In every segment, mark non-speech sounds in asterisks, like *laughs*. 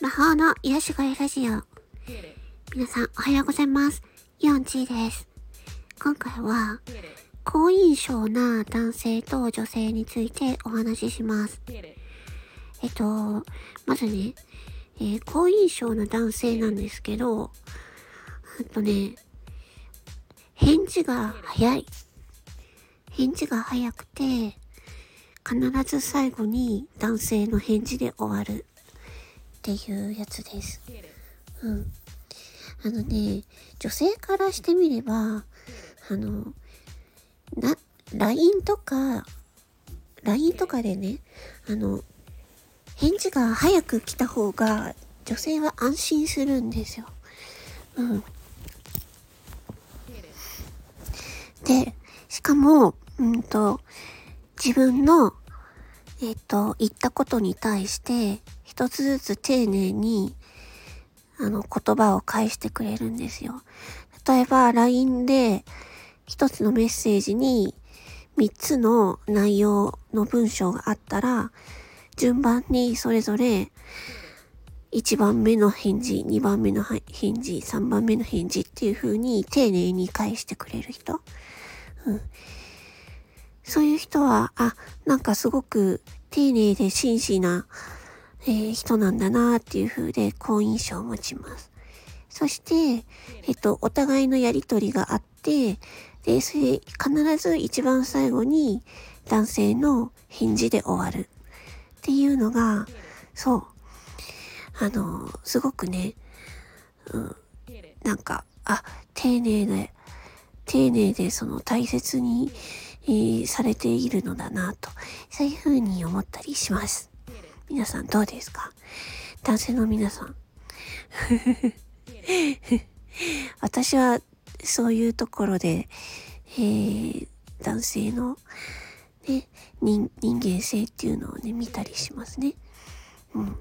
魔法の癒し声ラジオ。皆さんおはようございます。イオンチーです。今回は、好印象な男性と女性についてお話しします。えっと、まずね、えー好印象な男性なんですけど、えっとね、返事が早い。返事が早くて、必ず最後に男性の返事で終わるっていうやつです。うん。あのね、女性からしてみれば、あの、な、LINE とか、LINE とかでね、あの、返事が早く来た方が女性は安心するんですよ。うん。で、しかも、うんと、自分の、えっ、と、言ったことに対して、一つずつ丁寧に、あの、言葉を返してくれるんですよ。例えば、LINE で、一つのメッセージに、三つの内容の文章があったら、順番にそれぞれ、1番目の返事、2番目の返事、3番目の返事っていう風に丁寧に返してくれる人。うん。そういう人は、あ、なんかすごく丁寧で真摯な、えー人なんだなっていう風で好印象を持ちます。そして、えっと、お互いのやりとりがあって、で、それ、必ず一番最後に男性の返事で終わるっていうのが、そう、あの、すごくね、うん、なんか、あ、丁寧で、丁寧でその大切に、えーされているのだなと、そういうふうに思ったりします。皆さんどうですか？男性の皆さん。*laughs* 私はそういうところで、えー男性の、ね、人間性っていうのをね、見たりしますね。うん。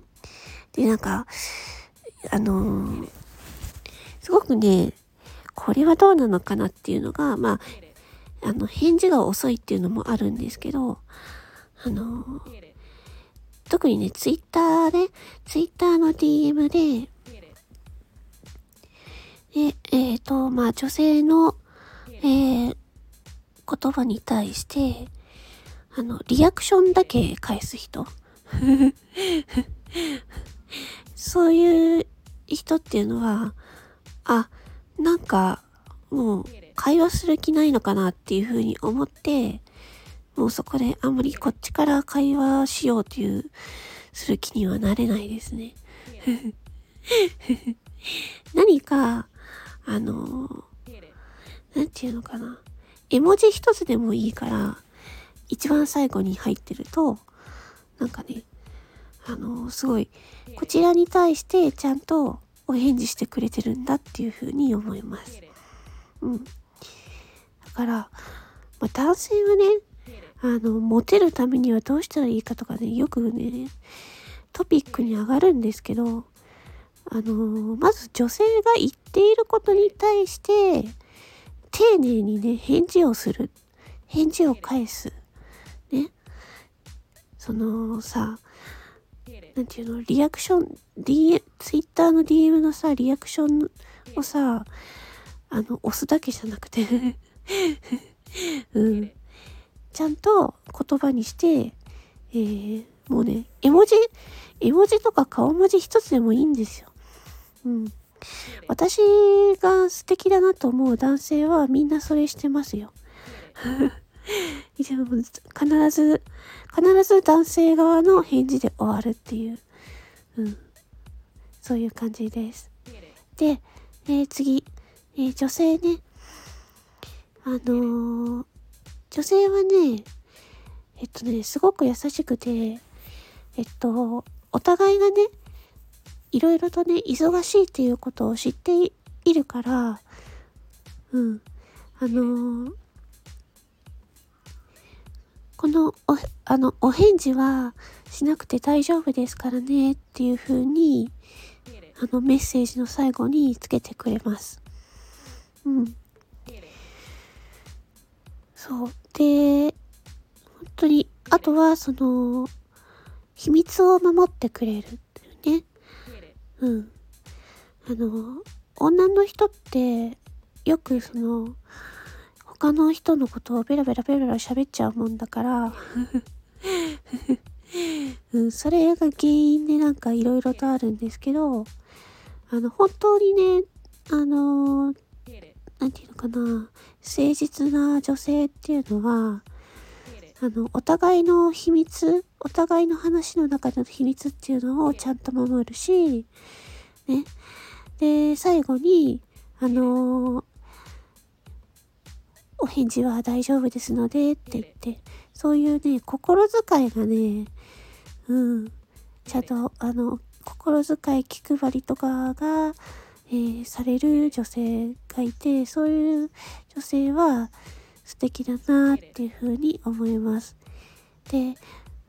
で、なんか、あのーすごくね、これはどうなのかなっていうのが、まあ、あの、返事が遅いっていうのもあるんですけど、あの特にね、ツイッターで、ツイッターの DM で、で、えっ、と、まあ、女性の、えー言葉に対して、あの、リアクションだけ返す人。*laughs* そういう人っていうのは、あ、なんか、もう、会話する気ないのかなっていうふうに思って、もうそこであんまりこっちから会話しようという、する気にはなれないですね。*laughs* 何か、あの、なんていうのかな。絵文字一つでもいいから、一番最後に入ってると、なんかね、あの、すごい、こちらに対してちゃんとお返事してくれてるんだっていうふうに思います。うん。だから、まあ、男性はね、あの、モテるためにはどうしたらいいかとかね、よくね、トピックに上がるんですけど、あの、まず女性が言っていることに対して、丁寧にね、返事をする。返事を返す。ね。そのさ、なんていうの、リアクション、DM、ツイッターの DM のさ、リアクションをさ、あの、押すだけじゃなくて、*laughs* うん。ちゃんと言葉にして、えー、もうね、絵文字、絵文字とか顔文字一つでもいいんですよ。うん。私が素敵だなと思う男性はみんなそれしてますよ。*laughs* でも必ず、必ず男性側の返事で終わるっていう、うん。そういう感じです。で、えー次、えー女性ね。あのー女性はね、えっとね、すごく優しくて、えっと、お互いがね、いろいろとね、忙しいっていうことを知っているから、うん。あのーこのお、あの、お返事はしなくて大丈夫ですからねっていう風に、あの、メッセージの最後につけてくれます。うん。そう。で、本当に、あとは、その、秘密を守ってくれるっていうね。うん。あの、女の人って、よくその、他の人のことをベラベラベラベラ喋っちゃうもんだから *laughs* うん、それが原因でなんか色々とあるんですけど、あの、本当にね、あのー、なんていうのかな、誠実な女性っていうのは、あの、お互いの秘密、お互いの話の中での秘密っていうのをちゃんと守るし、ね。で、最後に、あの、お返事は大丈夫ですのでって言って、そういうね、心遣いがね、うん、ちゃんと、あの、心遣い気配りとかが、えー、される女性がいて、そういう女性は素敵だなっていうふうに思います。で、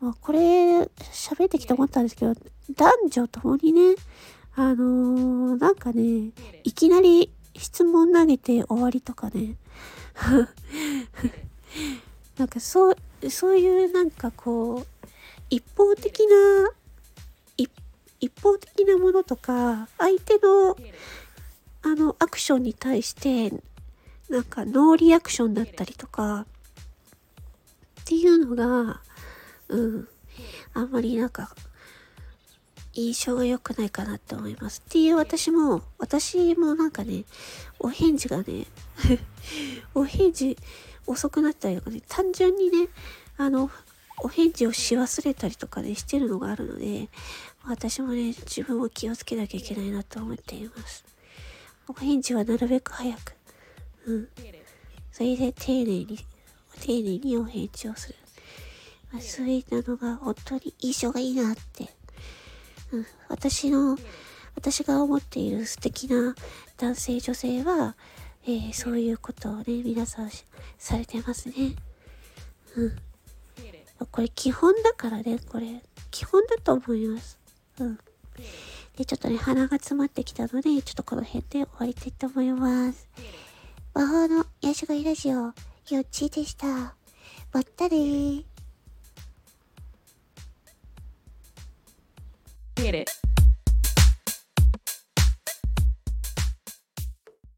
まあ、これ喋ってきて思ったんですけど、男女ともにね、あのー、なんかね、いきなり質問投げて終わりとかね、*laughs* なんかそう、そういうなんかこう、一方的な一方的なものとか、相手の、あの、アクションに対して、なんか、ノーリアクションだったりとか、っていうのが、うん、あんまりなんか、印象が良くないかなって思います。っていう私も、私もなんかね、お返事がね、*laughs* お返事遅くなったりとかね、単純にね、あの、お返事をし忘れたりとかね、してるのがあるので、私もね、自分を気をつけなきゃいけないなと思っています。お返事はなるべく早く。うん。それで丁寧に、丁寧にお返事をする。まあ、そういったのが本当に印象がいいなって。うん。私の、私が思っている素敵な男性女性は、えー、そういうことをね、皆さんされてますね。うん。これ基本だからね、これ。基本だと思います。うん。で、ちょっとね、鼻が詰まってきたので、ちょっとこの辺で終わりたいと思います。魔法のヤシガイラジオ、よっちでした。まったねー。